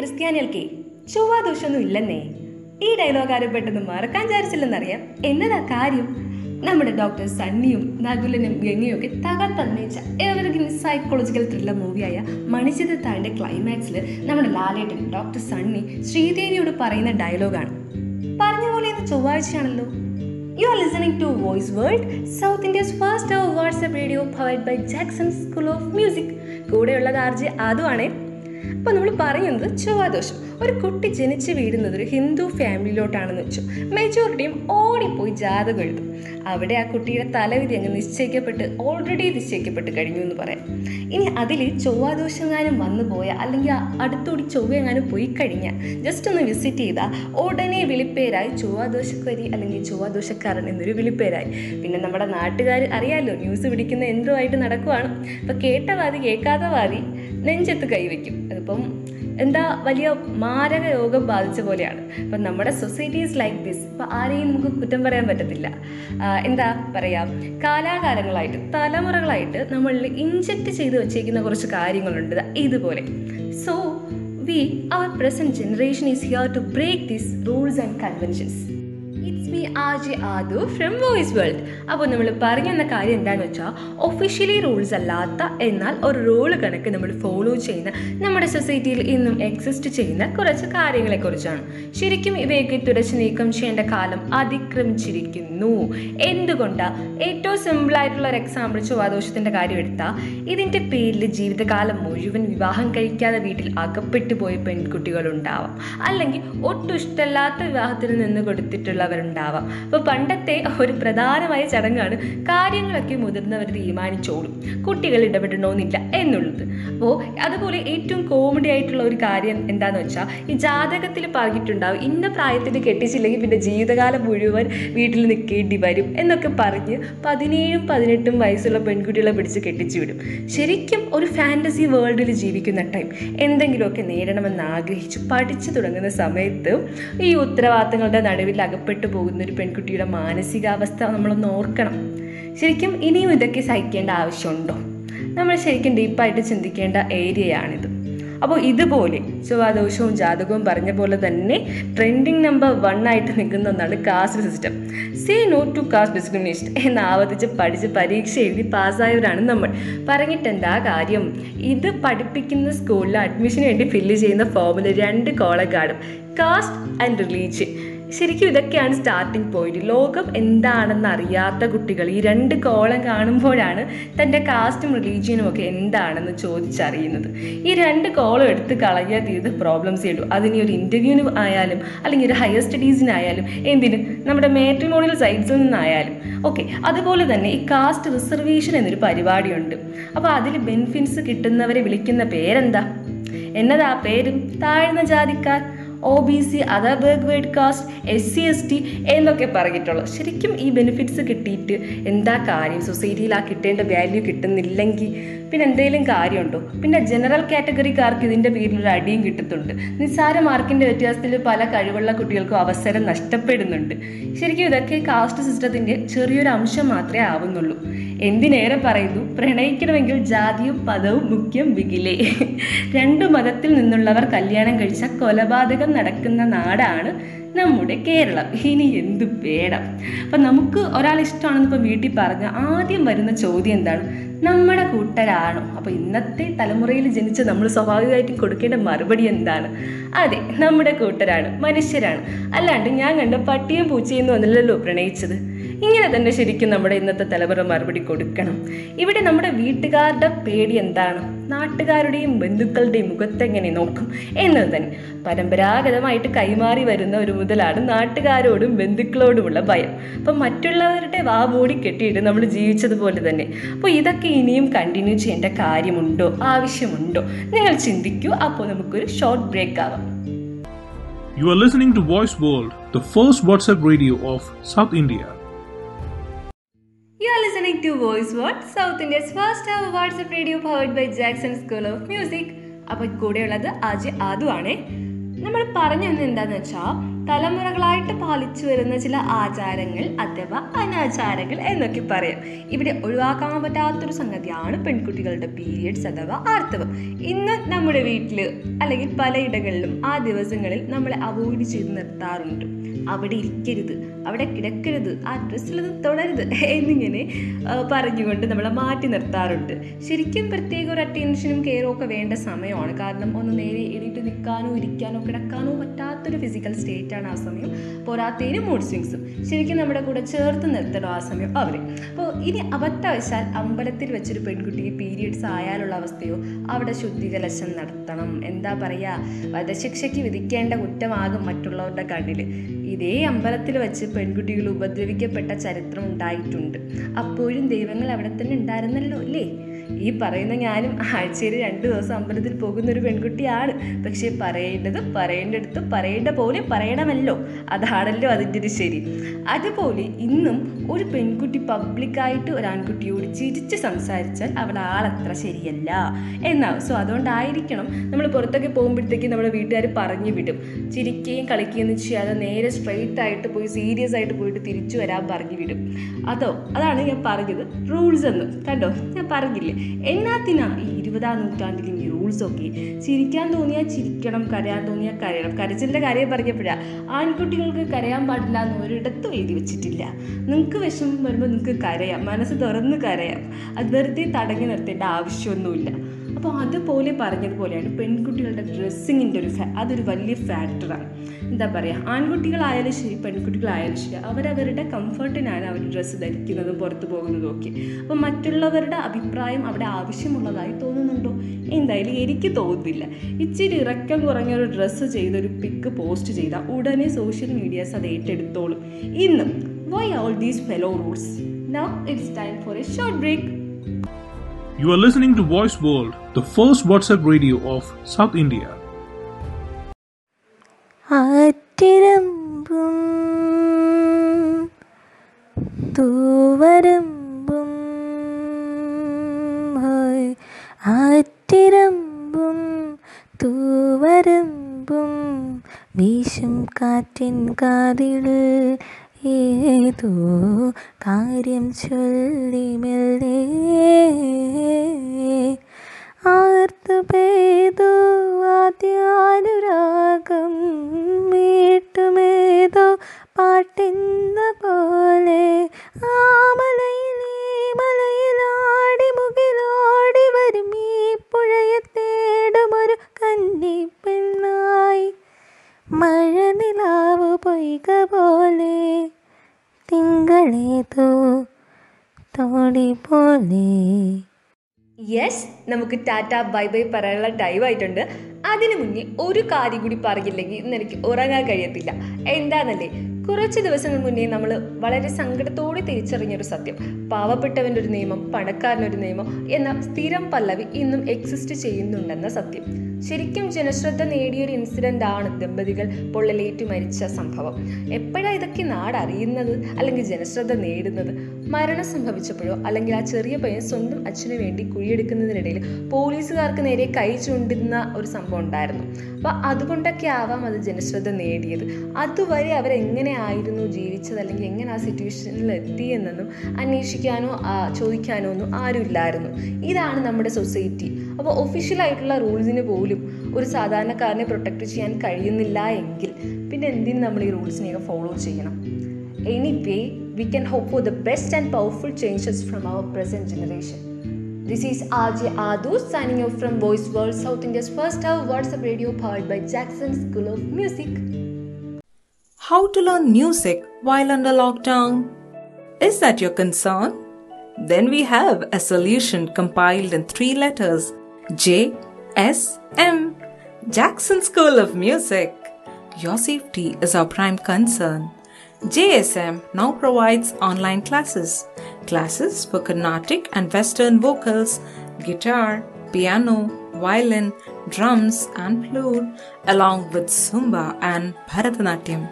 ക്രിസ്ത്യാനികൾക്ക് ചൊവ്വാദോഷമൊന്നും ഇല്ലെന്നേ. ഈ ഡയലോഗ് ആരും പെട്ടെന്ന് മറക്കാൻ വിചാരിച്ചില്ലെന്നറിയാം എന്നതാ കാര്യം. നമ്മുടെ ഡോക്ടർ സണ്ണിയും നകുലനും ഗംഗയും ഒക്കെ തകർത്തന്നേച്ച എവർഗ്രീൻ സൈക്കോളജിക്കൽ ത്രില്ലർ മൂവിയായ മണിച്ചിത്രത്താഴിന്റെ ക്ലൈമാക്സിൽ നമ്മുടെ ലാലേട്ടൻ ഡോക്ടർ സണ്ണി ശ്രീദേവിയോട് പറയുന്ന ഡയലോഗാണ് പറഞ്ഞ പോലെ ഇന്ന് ചൊവ്വാഴ്ചയാണല്ലോ. You are listening to voice world south India's first WhatsApp radio powered by Jackson school of music കൂടെയുള്ള ആർജി അതുവാണേ. അപ്പോൾ നമ്മൾ പറയുന്നത് ചൊവ്വാദോഷം. ഒരു കുട്ടി ജനിച്ച് വീഴുന്നത് ഒരു ഹിന്ദു ഫാമിലിയിലോട്ടാണെന്ന് വെച്ചു. മെജോറിറ്റിയും ഓടിപ്പോയി ജാതകം എഴുതും. അവിടെ ആ കുട്ടിയുടെ തലവിധി അങ്ങ് നിശ്ചയിക്കപ്പെട്ട് ഓൾറെഡി നിശ്ചയിക്കപ്പെട്ട് കഴിഞ്ഞു എന്ന് പറയാം. ഇനി അതിൽ ചൊവ്വാദോഷങ്ങാനും വന്നു പോയ അല്ലെങ്കിൽ അടുത്തോടി ചൊവ്വയെങ്ങാനും പോയി കഴിഞ്ഞാൽ ജസ്റ്റ് ഒന്ന് വിസിറ്റ് ചെയ്താൽ ഉടനെ വിളിപ്പേരായി ചൊവ്വാദോഷക്കരി അല്ലെങ്കിൽ ചൊവ്വാദോഷക്കാരൻ എന്നൊരു വിളിപ്പേരായി. പിന്നെ നമ്മുടെ നാട്ടുകാർ അറിയാമല്ലോ ന്യൂസ് പിടിക്കുന്ന എന്തുമായിട്ട് നടക്കുവാണ്. അപ്പോൾ കേട്ട വാതി കേൾക്കാത്ത വാതി നെഞ്ചത്ത് കൈവയ്ക്കും. അതിപ്പം എന്താ വലിയ മാരക രോഗം ബാധിച്ച പോലെയാണ്. അപ്പം നമ്മുടെ സൊസൈറ്റീസ് ലൈക്ക് ദിസ് ഇപ്പം ആരെയും നമുക്ക് കുറ്റം പറയാൻ പറ്റത്തില്ല. എന്താ പറയാ? കാലാകാലങ്ങളായിട്ട് തലമുറകളായിട്ട് നമ്മളിൽ ഇൻജക്റ്റ് ചെയ്ത് വെച്ചേക്കുന്ന കുറച്ച് കാര്യങ്ങളുണ്ട്. ഇതുപോലെ. So we are present generation is here to break these rules and conventions it's me Aji Aadu from voice world അപ്പോൾ നമ്മൾ പറഞ്ഞു വന്ന കാര്യം എന്താണെന്ന് വെച്ചാൽ ഒഫീഷ്യലി റൂൾസ് അല്ലാത്ത എന്നാൽ ഒരു റൂൾ കണക്ക് നമ്മൾ ഫോളോ ചെയ്യുന്ന നമ്മുടെ സൊസൈറ്റിയിൽ ഇന്നും എക്സിസ്റ്റ് ചെയ്യുന്ന കുറച്ച് കാര്യങ്ങളെക്കുറിച്ചാണ് ശരിക്കും ഇവയൊക്കെ തുടച്ചു നീക്കം ചെയ്യേണ്ട കാലം അതിക്രമിച്ചിരിക്കുന്നു. എന്തുകൊണ്ടാണ് ഏറ്റവും സിമ്പിളായിട്ടുള്ള ഒരു എക്സാമ്പിൾ ചൊവ്വാദോഷത്തിന്റെ കാര്യം എടുത്താൽ ഇതിന്റെ പേരിൽ ജീവിതകാലം മുഴുവൻ വിവാഹം കഴിക്കാതെ വീട്ടിൽ അകപ്പെട്ടു പോയ പെൺകുട്ടികളുണ്ടാവാം. അല്ലെങ്കിൽ ഒട്ടും ഇഷ്ടമല്ലാത്ത വിവാഹത്തിൽ നിന്ന് കൊടുത്തിട്ടുള്ളവരുണ്ടാവാം അപ്പോൾ പണ്ടത്തെ ഒരു പ്രധാനമായ ചടങ്ങാണ് കാര്യങ്ങളൊക്കെ മുതിർന്നവർ തീരുമാനിച്ചോളും. കുട്ടികൾ ഇടപെടണമെന്നില്ല എന്നുള്ളത്. അപ്പോൾ അതുപോലെ ഏറ്റവും കോമഡി ആയിട്ടുള്ള ഒരു കാര്യം എന്താണെന്ന് വെച്ചാൽ ഈ ജാതകത്തിൽ പറഞ്ഞിട്ടുണ്ടാവും ഇന്ന പ്രായത്തിൽ കെട്ടിച്ചില്ലെങ്കിൽ പിന്നെ ജീവിതകാലം മുഴുവൻ വീട്ടിൽ നിൽക്കേണ്ടി വരും എന്നൊക്കെ പറഞ്ഞ് പതിനേഴും പതിനെട്ടും വയസ്സുള്ള പെൺകുട്ടികളെ പിടിച്ച് കെട്ടിച്ചു വിടും. ശരിക്കും ഒരു ഫാന്റസി വേൾഡിൽ ജീവിക്കുന്ന ടൈം എന്തെങ്കിലുമൊക്കെ നേടണമെന്ന് ആഗ്രഹിച്ചു പഠിച്ചു തുടങ്ങുന്ന സമയത്ത് ഈ ഉത്തരവാദിത്തങ്ങളുടെ നടുവിൽ അകപ്പെട്ടു പോകുന്ന ഒരു പെൺകുട്ടിയുടെ മാനസികാവസ്ഥ നമ്മളൊന്ന് ഓർക്കണം. ശരിക്കും ഇനിയും ഇതൊക്കെ സഹിക്കേണ്ട ആവശ്യമുണ്ടോ? നമ്മൾ ശരിക്കും ഡീപ്പായിട്ട് ചിന്തിക്കേണ്ട ഏരിയയാണിത് അപ്പോൾ ഇതുപോലെ ചൊവ്വാദോഷവും ജാതകവും പറഞ്ഞ പോലെ തന്നെ ട്രെൻഡിങ് നമ്പർ വൺ ആയിട്ട് നിൽക്കുന്ന ഒന്നാണ് caste system say no to caste discrimination എന്ന് ആവർത്തിച്ച് പഠിച്ച് പരീക്ഷ എഴുതി പാസ്സായവരാണ് നമ്മൾ. പറഞ്ഞിട്ട് എന്താ കാര്യം? ഇത് പഠിപ്പിക്കുന്ന സ്കൂളിൽ അഡ്മിഷന് വേണ്ടി ഫില്ല് ചെയ്യുന്ന ഫോമിൽ രണ്ട് കോളേജ് കാണും കാസ്റ്റ് ആൻഡ് റിലീജിയൻ ശരിക്കും ഇതൊക്കെയാണ് സ്റ്റാർട്ടിംഗ് പോയിന്റ് ലോകം എന്താണെന്ന് അറിയാത്ത കുട്ടികൾ ഈ രണ്ട് കോളം കാണുമ്പോഴാണ് തന്റെ കാസ്റ്റും റിലീജിയനും ഒക്കെ എന്താണെന്ന് ചോദിച്ചറിയുന്നത്. ഈ രണ്ട് കോളം എടുത്ത് കളയാൻ തീർത്ത് പ്രോബ്ലംസ് ഉള്ളൂ അതിനി ഒരു ഇന്റർവ്യൂവിന് ആയാലും അല്ലെങ്കിൽ ഒരു ഹയർ സ്റ്റഡീസിനായാലും എന്തിന്? നമ്മുടെ മാട്രിമോണിയൽ സൈറ്റ്സിൽ നിന്നായാലും. ഓക്കെ അതുപോലെ തന്നെ ഈ കാസ്റ്റ് റിസർവേഷൻ എന്നൊരു പരിപാടിയുണ്ട്. അപ്പോൾ അതിൽ ബെനിഫിറ്റ്സ് കിട്ടുന്നവരെ വിളിക്കുന്ന പേരെന്താ? എന്നതാ പേരും? താഴ്ന്ന ജാതിക്കാർ. O B C other backward caste S C S T എന്നൊക്കെ പറഞ്ഞിട്ടുള്ളൂ. ശരിക്കും ഈ ബെനിഫിറ്റ്സ് കിട്ടിയിട്ട് എന്താ കാര്യം? സൊസൈറ്റിയിൽ ആ കിട്ടേണ്ട വാല്യൂ കിട്ടുന്നില്ലെങ്കിൽ പിന്നെ എന്തെങ്കിലും കാര്യമുണ്ടോ? പിന്നെ ജനറൽ കാറ്റഗറിക്കാർക്ക് ഇതിന്റെ പേരിൽ ഒരു അടിയും കിട്ടുന്നുണ്ട് നിസ്സാര മാർക്കിന്റെ വ്യത്യാസത്തിൽ പല കഴിവുള്ള കുട്ടികൾക്കും അവസരം നഷ്ടപ്പെടുന്നുണ്ട്. ശരിക്കും ഇതൊക്കെ കാസ്റ്റ് സിസ്റ്റത്തിന്റെ ചെറിയൊരു അംശം മാത്രമേ ആവുന്നുള്ളൂ. എന്തിനേറെ പറയുന്നു? പ്രണയിക്കണമെങ്കിൽ ജാതിയും മതവും മുഖ്യം വികിലേ. രണ്ടു മതത്തിൽ നിന്നുള്ളവർ കല്യാണം കഴിച്ച കൊലപാതകം നടക്കുന്ന നാടാണ് നമ്മുടെ കേരളം. ഇനി എന്തു വേണം? അപ്പം നമുക്ക് ഒരാൾ ഇഷ്ടമാണെന്ന് വീട്ടിൽ പറഞ്ഞ ആദ്യം വരുന്ന ചോദ്യം എന്താണ്? നമ്മുടെ കൂട്ടരാണോ? അപ്പോൾ ഇന്നത്തെ തലമുറയിൽ ജനിച്ച നമ്മൾ സ്വാഭാവികമായിട്ടും കൊടുക്കേണ്ട മറുപടി എന്താണ്? അതെ നമ്മുടെ കൂട്ടരാണ് മനുഷ്യരാണ്. അല്ലാണ്ട് ഞാൻ കണ്ട പട്ടിയും പൂച്ചയും ഒന്നല്ലല്ലോ പ്രണയിച്ചത്. ഇങ്ങനെ തന്നെ ശരിക്കും നമ്മുടെ ഇന്നത്തെ തലമുറ മറുപടി കൊടുക്കണം. ഇവിടെ നമ്മുടെ വീട്ടുകാരുടെ പേടി എന്താണ്? നാട്ടുകാരുടെയും ബന്ധുക്കളുടെയും മുഖത്തെങ്ങനെ നോക്കും? എന്നത് തന്നെ. പരമ്പരാഗതമായിട്ട് കൈമാറി വരുന്ന ഒരു മുതലാണ് നാട്ടുകാരോടും ബന്ധുക്കളോടുമുള്ള ഭയം. അപ്പം മറ്റുള്ളവരുടെ വാ മൂടി കെട്ടിയിട്ട് നമ്മൾ ജീവിച്ചതുപോലെ തന്നെ. അപ്പോൾ ഇതൊക്കെ ഇനിയും കണ്ടിന്യൂ ചെയ്യേണ്ട കാര്യമുണ്ടോ? ആവശ്യമുണ്ടോ? നിങ്ങൾ ചിന്തിക്കൂ. അപ്പോൾ നമുക്കൊരു ഷോർട്ട് ബ്രേക്ക് ആവാം. You are listening to Voice World, the first WhatsApp radio of South India. Listening to Voice What, South India's first ever WhatsApp radio powered by Jackson School of Music. അപ്പോൾ കൂടെയുള്ളത് ആജ് ആദു ആണേ. നമ്മൾ പറഞ്ഞു തന്നെ എന്താന്ന് വെച്ചാൽ തലമുറകളായിട്ട് പാലിച്ചു വരുന്ന ചില ആചാരങ്ങൾ അഥവാ അനാചാരങ്ങൾ എന്നൊക്കെ പറയാം. ഇവിടെ ഒഴിവാക്കാൻ പറ്റാത്തൊരു സംഗതിയാണ് പെൺകുട്ടികളുടെ പീരിയഡ്സ് അഥവാ ആർത്തവം. ഇന്ന് നമ്മുടെ വീട്ടിൽ അല്ലെങ്കിൽ പലയിടങ്ങളിലും ആ ദിവസങ്ങളിൽ നമ്മളെ അവോയ്ഡ് ചെയ്ത് നിർത്താറുണ്ട്. അവിടെ ഇരിക്കരുത്. അവിടെ കിടക്കരുത് ആ ഡ്രസ്സിലത് തുടരുത് എന്നിങ്ങനെ പറഞ്ഞുകൊണ്ട് നമ്മളെ മാറ്റി നിർത്താറുണ്ട്. ശരിക്കും പ്രത്യേക ഒരു അറ്റൻഷനും കെയറും ഒക്കെ വേണ്ട സമയമാണ്. കാരണം ഒന്ന് നേരെ എണീറ്റ് നിൽക്കാനോ ഇരിക്കാനോ കിടക്കാനോ പറ്റാത്തൊരു ഫിസിക്കൽ സ്റ്റേറ്റ് ആണ് ആ സമയം. പോരാത്തതിന് മൂഡ് സ്വിങ്സും ശരിക്കും നമ്മുടെ കൂടെ ചേർത്ത് നിർത്തണം ആ സമയം അവർ അപ്പോൾ ഇനി അബദ്ധവശാൽ അമ്പലത്തിൽ വെച്ചൊരു പെൺകുട്ടിക്ക് പീരീഡ്സ് ആയാലുള്ള അവസ്ഥയോ അവിടെ ശുദ്ധികലശം നടത്തണം എന്താ പറയുക വധശിക്ഷയ്ക്ക് വിധിക്കേണ്ട കുറ്റമാകും മറ്റുള്ളവരുടെ കണ്ണിൽ ഇതേ അമ്പലത്തിൽ വെച്ച് പെൺകുട്ടികൾ ഉപദ്രവിക്കപ്പെട്ട ചരിത്രം ഉണ്ടായിട്ടുണ്ട്. അപ്പോഴും ദൈവങ്ങൾ അവിടെ തന്നെ ഉണ്ടായിരുന്നല്ലോ അല്ലേ? ഈ പറയുന്ന ഞാനും ആഴ്ചയിൽ രണ്ട് ദിവസം അമ്പലത്തിൽ പോകുന്ന ഒരു പെൺകുട്ടിയാണ്. പക്ഷേ പറയേണ്ടത് പറയേണ്ടടുത്ത് പറയേണ്ട പോലെ പറയണമല്ലോ. അതാണല്ലോ അതിന്റെ ഒരു ശരി. അതുപോലെ ഇന്നും ഒരു പെൺകുട്ടി പബ്ലിക്കായിട്ട് ഒരു ആൺകുട്ടിയോട് ചിരിച്ച് സംസാരിച്ചാൽ അവൾ ആളത്ര ശരിയല്ല. എന്നാവും സോ അതുകൊണ്ടായിരിക്കണം നമ്മൾ പുറത്തൊക്കെ പോകുമ്പോഴത്തേക്കും നമ്മുടെ വീട്ടുകാർ പറഞ്ഞു വിടും. ചിരിക്കുകയും കളിക്കുകയും ചെയ്യാതെ നേരെ സ്ട്രെയിറ്റ് ആയിട്ട് പോയി സീരിയസ് ആയിട്ട് പോയിട്ട് തിരിച്ചു വരാൻ പറഞ്ഞു വിടും. അതോ അതാണ് ഞാൻ പറഞ്ഞത്. റൂൾസ് എന്ന്. കണ്ടോ? ഞാൻ പറഞ്ഞില്ലേ? എന്നാത്തിനാ ഈ ഇരുപതാം നൂറ്റാണ്ടിലും ഈ റൂൾസ് ഒക്കെ? ചിരിക്കാൻ തോന്നിയാൽ ചിരിക്കണം കരയാൻ തോന്നിയാൽ കരയണം. കരച്ചിലിന്റെ കാര്യം പറഞ്ഞപ്പോഴാണ് ആൺകുട്ടികൾക്ക് കരയാൻ പാടില്ല എന്ന് ഒരിടത്തും എഴുതി വെച്ചിട്ടില്ല. നിങ്ങൾക്ക് വിഷമം വരുമ്പോൾ നിങ്ങൾക്ക് കരയാം. മനസ്സ് തുറന്ന് കരയാം. അത് വെറുതെ തടഞ്ഞു നിർത്തേണ്ട ആവശ്യമൊന്നുമില്ല. അപ്പോൾ അതുപോലെ പറഞ്ഞതുപോലെയാണ് പെൺകുട്ടികളുടെ ഡ്രസ്സിങ്ങിന്റെ ഒരു അതൊരു വലിയ ഫാക്ടറാണ് എന്താ പറയുക ആൺകുട്ടികളായാലും ശരി പെൺകുട്ടികളായാലും ശരി അവരവരുടെ കംഫർട്ടിനാണ് അവർ ഡ്രസ്സ് ധരിക്കുന്നതും പുറത്തു പോകുന്നതും ഒക്കെ. അപ്പോൾ മറ്റുള്ളവരുടെ അഭിപ്രായം അവിടെ ആവശ്യമുള്ളതായി തോന്നുന്നുണ്ടോ? എന്തായാലും എനിക്ക് തോന്നുന്നില്ല. ഇച്ചിരി ഇറക്കം കുറഞ്ഞൊരു ഡ്രസ്സ് ചെയ്തൊരു പിക്ക് പോസ്റ്റ് ചെയ്താൽ ഉടനെ സോഷ്യൽ മീഡിയാസ് അത് ഏറ്റെടുത്തോളും. ഇന്നും why all these fellow rules now it's time for a short break you are listening to Voice World, the first WhatsApp radio of South India. ആറ്റിരമ്പും തൂവരമ്പും ഹോയ് ആറ്റിരമ്പും തൂവരമ്പും വീശും കാറ്റിൻ കാതിൽ ഏതോ കാര്യം ചൊല്ലി മെല്ലെ ആർത്തുപേതോ ആദ്യാനുരാഗം മീട്ടുമേതോ പാട്ടിന്ന പോലെ ആ യെസ് നമുക്ക് ടാറ്റ ബൈ ബൈ പറയാനുള്ള ടൈം ആയിട്ടുണ്ട്. അതിനു മുന്നേ ഒരു കാര്യം കൂടി പറയില്ലെങ്കിൽ ഇന്ന് എനിക്ക് ഉറങ്ങാൻ കഴിയത്തില്ല. എന്താണെന്നല്ലേ കുറച്ച് ദിവസങ്ങൾ മുന്നേ നമ്മൾ വളരെ സങ്കടത്തോടെ തിരിച്ചറിഞ്ഞൊരു സത്യം. പാവപ്പെട്ടവന്റെ ഒരു നിയമം പണക്കാരനൊരു നിയമം എന്ന സ്ഥിരം പല്ലവി ഇന്നും എക്സിസ്റ്റ് ചെയ്യുന്നുണ്ടെന്ന സത്യം. ശരിക്കും ജനശ്രദ്ധ നേടിയൊരു ഇൻസിഡന്റ് ആണ് ദമ്പതികൾ പൊള്ളലേറ്റ് മരിച്ച സംഭവം. എപ്പോഴാണ് ഇതൊക്കെ നാടറിയുന്നത് അല്ലെങ്കിൽ ജനശ്രദ്ധ നേടുന്നത്? മരണം സംഭവിച്ചപ്പോഴോ? അല്ലെങ്കിൽ ആ ചെറിയ പയ്യൻ സ്വന്തം അച്ഛന് വേണ്ടി കുഴിയെടുക്കുന്നതിനിടയിൽ പോലീസുകാർക്ക് നേരെ കൈ ചൂണ്ടുന്ന ഒരു സംഭവം ഉണ്ടായിരുന്നു. അപ്പോൾ അതുകൊണ്ടൊക്കെ ആവാം അത് ജനശ്രദ്ധ നേടിയത്. അതുവരെ അവരെങ്ങനെയായിരുന്നു ജീവിച്ചത്? അല്ലെങ്കിൽ എങ്ങനെ ആ സിറ്റുവേഷനിൽ എത്തിയെന്നൊന്നും അന്വേഷിക്കാനോ ചോദിക്കാനോ ഒന്നും ആരുമില്ലായിരുന്നു. ഇതാണ് നമ്മുടെ സൊസൈറ്റി അപ്പോൾ ഒഫീഷ്യലായിട്ടുള്ള റൂൾസിന് പോലും ഒരു സാധാരണക്കാരനെ പ്രൊട്ടക്റ്റ് ചെയ്യാൻ കഴിയുന്നില്ല എങ്കിൽ പിന്നെ എന്തിന് നമ്മൾ ഈ റൂൾസിനെയൊക്കെ ഫോളോ ചെയ്യണം anyway we can hope for the best and powerful changes from our present generation This is RJ Adu signing off from Voice World, South India's first ever WhatsApp radio powered by Jackson School of Music. How to learn music while under lockdown? Is that your concern? Then we have a solution compiled in three letters J S M. Jackson School of Music. Your safety is our prime concern. JSM now provides online classes. Classes for Carnatic and Western vocals, guitar, piano, violin, drums, and flute, along with Zumba and Bharatanatyam.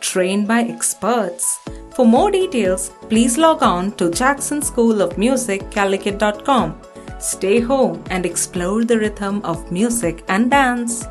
Trained by experts. For more details, please log on to Jackson School of Music, Calicut.com. Stay home and explore the rhythm of music and dance.